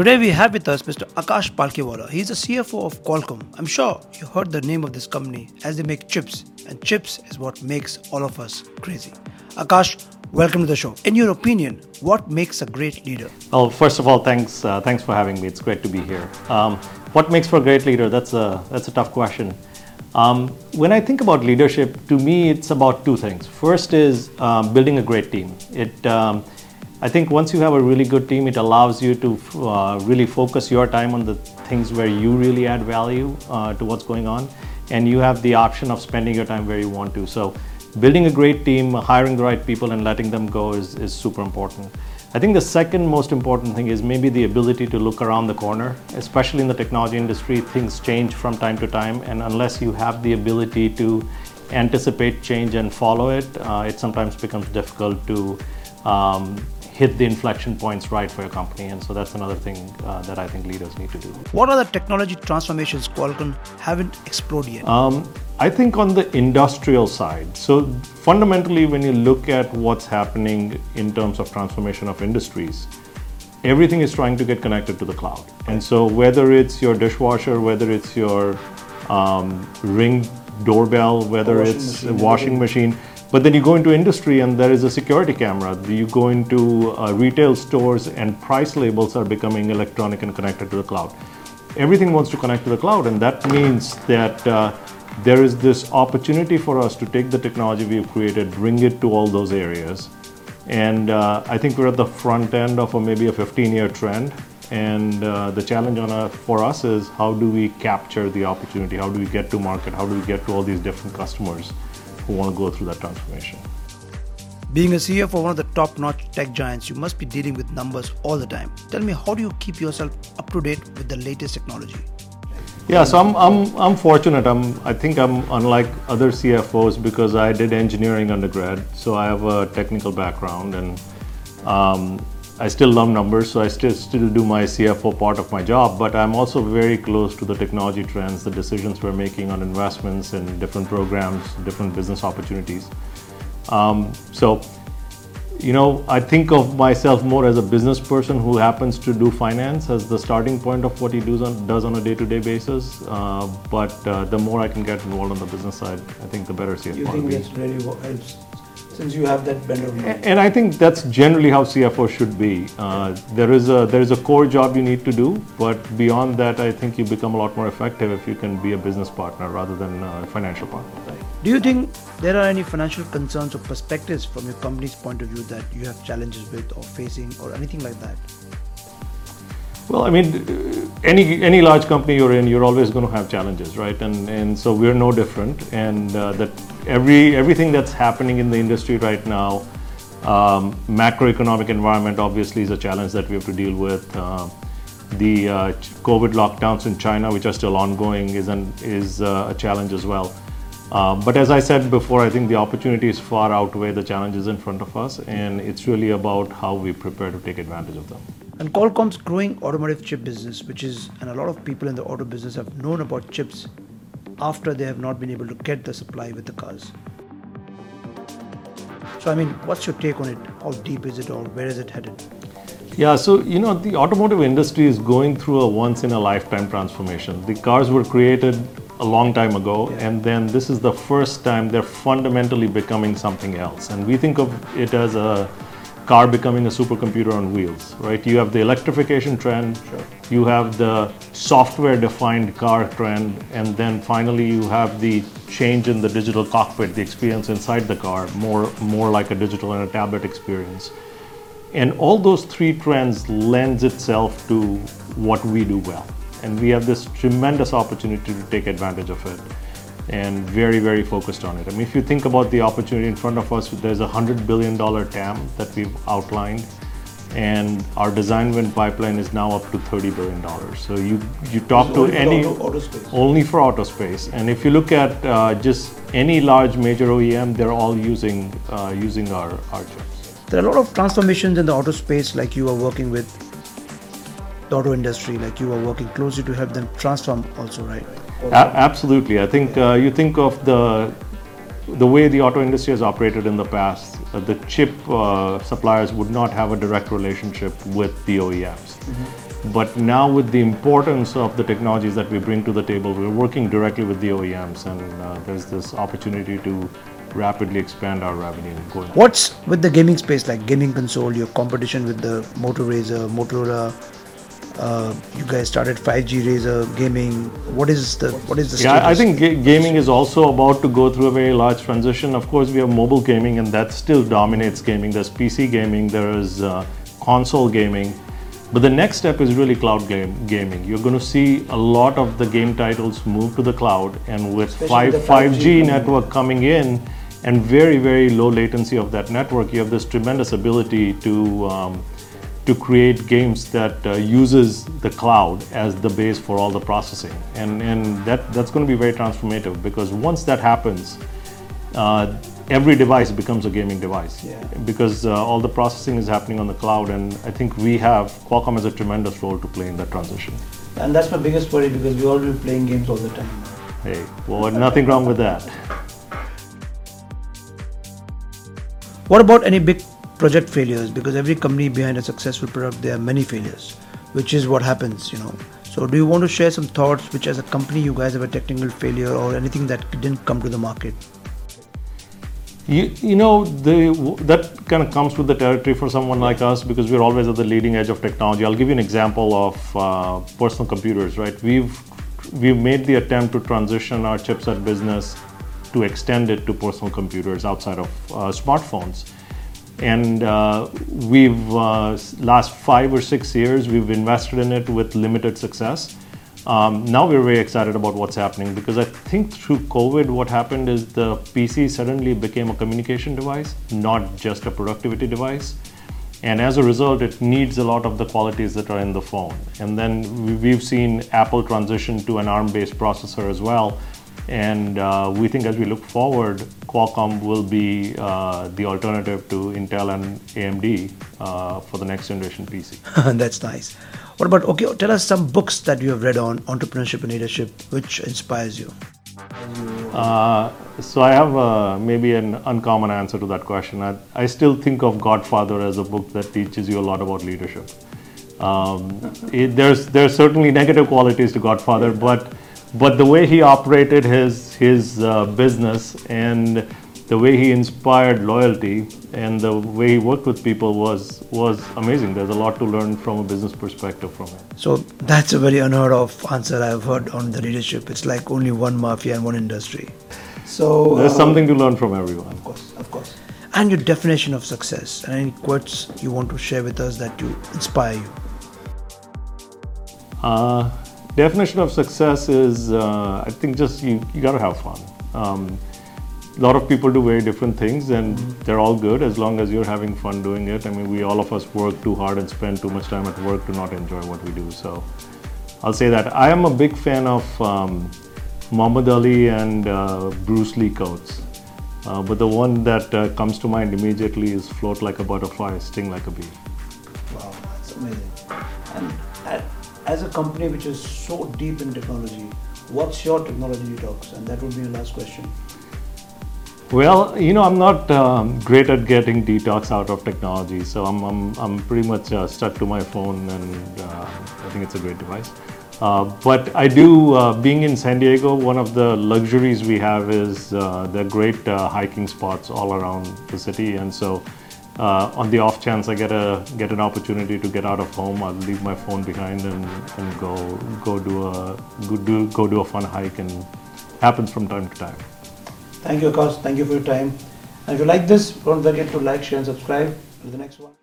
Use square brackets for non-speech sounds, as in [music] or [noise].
Today we have with us Mr. Akash Palkhiwala. He's the CFO of Qualcomm. I'm sure you heard the name of this company as they make chips, and chips is what makes all of us crazy. Akash, welcome to the show. In your opinion, what makes a great leader? Well, first of all, thanks uh, thanks for having me. It's great to be here. Um, what makes for a great leader? That's a that's a tough question. Um, when I think about leadership, to me, it's about two things. First is um, building a great team. It um, I think once you have a really good team, it allows you to uh, really focus your time on the things where you really add value uh, to what's going on, and you have the option of spending your time where you want to. So, building a great team, hiring the right people, and letting them go is, is super important. I think the second most important thing is maybe the ability to look around the corner, especially in the technology industry. Things change from time to time, and unless you have the ability to anticipate change and follow it, uh, it sometimes becomes difficult to um, hit the inflection points right for your company. And so that's another thing uh, that I think leaders need to do. What are the technology transformations Qualcomm haven't explored yet? Um, I think on the industrial side, so fundamentally, when you look at what's happening in terms of transformation of industries, everything is trying to get connected to the cloud. And so whether it's your dishwasher, whether it's your um, ring doorbell, whether washing it's machine, a washing machine, but then you go into industry and there is a security camera. You go into uh, retail stores and price labels are becoming electronic and connected to the cloud. Everything wants to connect to the cloud, and that means that uh, there is this opportunity for us to take the technology we've created, bring it to all those areas. And uh, I think we're at the front end of a, maybe a 15 year trend. And uh, the challenge on uh, for us is how do we capture the opportunity? How do we get to market? How do we get to all these different customers? Who want to go through that transformation. Being a CEO for one of the top notch tech giants, you must be dealing with numbers all the time. Tell me, how do you keep yourself up to date with the latest technology? Yeah, so I'm, I'm, I'm fortunate. I'm, I think I'm unlike other CFOs because I did engineering undergrad, so I have a technical background and um, I still love numbers, so I still still do my CFO part of my job. But I'm also very close to the technology trends, the decisions we're making on investments in different programs, different business opportunities. Um, so, you know, I think of myself more as a business person who happens to do finance as the starting point of what he does on, does on a day-to-day basis. Uh, but uh, the more I can get involved on the business side, I think the better CFO. You think that's really what helps since you have that blend of knowledge. And I think that's generally how CFO should be. Uh, there is a there is a core job you need to do, but beyond that, I think you become a lot more effective if you can be a business partner rather than a financial partner. Do you think there are any financial concerns or perspectives from your company's point of view that you have challenges with or facing or anything like that? Well, I mean, any any large company you're in, you're always going to have challenges, right? And and so we're no different. And uh, that every everything that's happening in the industry right now, um, macroeconomic environment obviously is a challenge that we have to deal with. Uh, the uh, COVID lockdowns in China, which are still ongoing, is an, is uh, a challenge as well. Uh, but as I said before, I think the opportunities far outweigh the challenges in front of us, and it's really about how we prepare to take advantage of them. And Qualcomm's growing automotive chip business, which is, and a lot of people in the auto business have known about chips after they have not been able to get the supply with the cars. So, I mean, what's your take on it? How deep is it or where is it headed? Yeah, so you know, the automotive industry is going through a once in a lifetime transformation. The cars were created a long time ago, Yeah. and then this is the first time they're fundamentally becoming something else. And we think of it as a car becoming a supercomputer on wheels, right? You have the electrification trend, you have the software defined car trend, and then finally you have the change in the digital cockpit, the experience inside the car, more, more like a digital and a tablet experience. And all those three trends lends itself to what we do well. And we have this tremendous opportunity to take advantage of it and very, very focused on it. I mean, if you think about the opportunity in front of us, there's a $100 billion TAM that we've outlined, and our design win pipeline is now up to $30 billion. So you, you talk to only for any. auto- auto space. Only for auto space. And if you look at uh, just any large major OEM, they're all using, uh, using our, our chips. There are a lot of transformations in the auto space, like you are working with the auto industry, like you are working closely to help them transform, also, right? A- absolutely. I think uh, you think of the the way the auto industry has operated in the past. uh, the chip uh, suppliers would not have a direct relationship with the OEMs. But now, with the importance of the technologies that we bring to the table, we're working directly with the OEMs, and uh, there's this opportunity to rapidly expand our revenue going. What's with the gaming space like gaming console, your competition with the Moto Razr, Motorola? Uh, you guys started 5G Razer gaming. What is the what is the Yeah, I- I think ga- gaming is also about to go through a very large transition. Of course, we have mobile gaming, and that still dominates gaming. There's PC gaming, there's uh, console gaming, but the next step is really cloud game, gaming. You're going to see a lot of the game titles move to the cloud, and with 5 5G, 5G network coming in, and very very low latency of that network, you have this tremendous ability to um, to create games that uh, uses the cloud as the base for all the processing and and that that's going to be very transformative because once that happens uh, every device becomes a gaming device Yeah. because uh, all the processing is happening on the cloud and i think we have qualcomm has a tremendous role to play in that transition and that's my biggest worry because we all be playing games all the time. hey well nothing wrong with that What about any big project failures? Because every company behind a successful product, there are many failures, which is what happens, you know. So, do you want to share some thoughts, which as a company you guys have a technical failure or anything that didn't come to the market? You, you know, the, that kind of comes with the territory for someone like us because we're always at the leading edge of technology. I'll give you an example of uh, personal computers, right? We've, we've made the attempt to transition our chipset business to extend it to personal computers outside of uh, smartphones. And uh, we've, uh, last five or six years, we've invested in it with limited success. Um, now we're very excited about what's happening because I think through COVID, what happened is the PC suddenly became a communication device, not just a productivity device. And as a result, it needs a lot of the qualities that are in the phone. And then we- we've seen Apple transition to an ARM based processor as well. And uh, we think as we look forward, Qualcomm will be uh, the alternative to Intel and AMD uh, for the next generation PC. [laughs] That's nice. What about okay? Tell us some books that you have read on entrepreneurship and leadership, which inspires you. Uh, so I have uh, maybe an uncommon answer to that question. I, I still think of Godfather as a book that teaches you a lot about leadership. Um, it, there's there's certainly negative qualities to Godfather, but but the way he operated his his uh, business and the way he inspired loyalty and the way he worked with people was was amazing. There's a lot to learn from a business perspective from him. So that's a very unheard of answer I've heard on the leadership. It's like only one mafia and one industry. So There's uh, something to learn from everyone. Of course, of course. And your definition of success and any quotes you want to share with us that you inspire you. Uh, definition of success is, uh, I think, just you, you got to have fun. Um, a lot of people do very different things, and they're all good as long as you're having fun doing it. I mean, we all of us work too hard and spend too much time at work to not enjoy what we do. So, I'll say that I am a big fan of um, Muhammad Ali and uh, Bruce Lee quotes. Uh, but the one that uh, comes to mind immediately is float like a butterfly, sting like a bee. Wow, that's amazing. And as a company which is so deep in technology, what's your technology detox? And that would be the last question. Well, you know, I'm not um, great at getting detox out of technology, so I'm, I'm, I'm pretty much uh, stuck to my phone, and uh, I think it's a great device. Uh, but I do, uh, being in San Diego, one of the luxuries we have is uh, the great uh, hiking spots all around the city, and so uh, on the off chance I get a get an opportunity to get out of home, I'll leave my phone behind and, and go go do a go do go do a fun hike, and happens from time to time. Thank you, Akash. Thank you for your time. And if you like this, don't forget to like, share, and subscribe to the next one.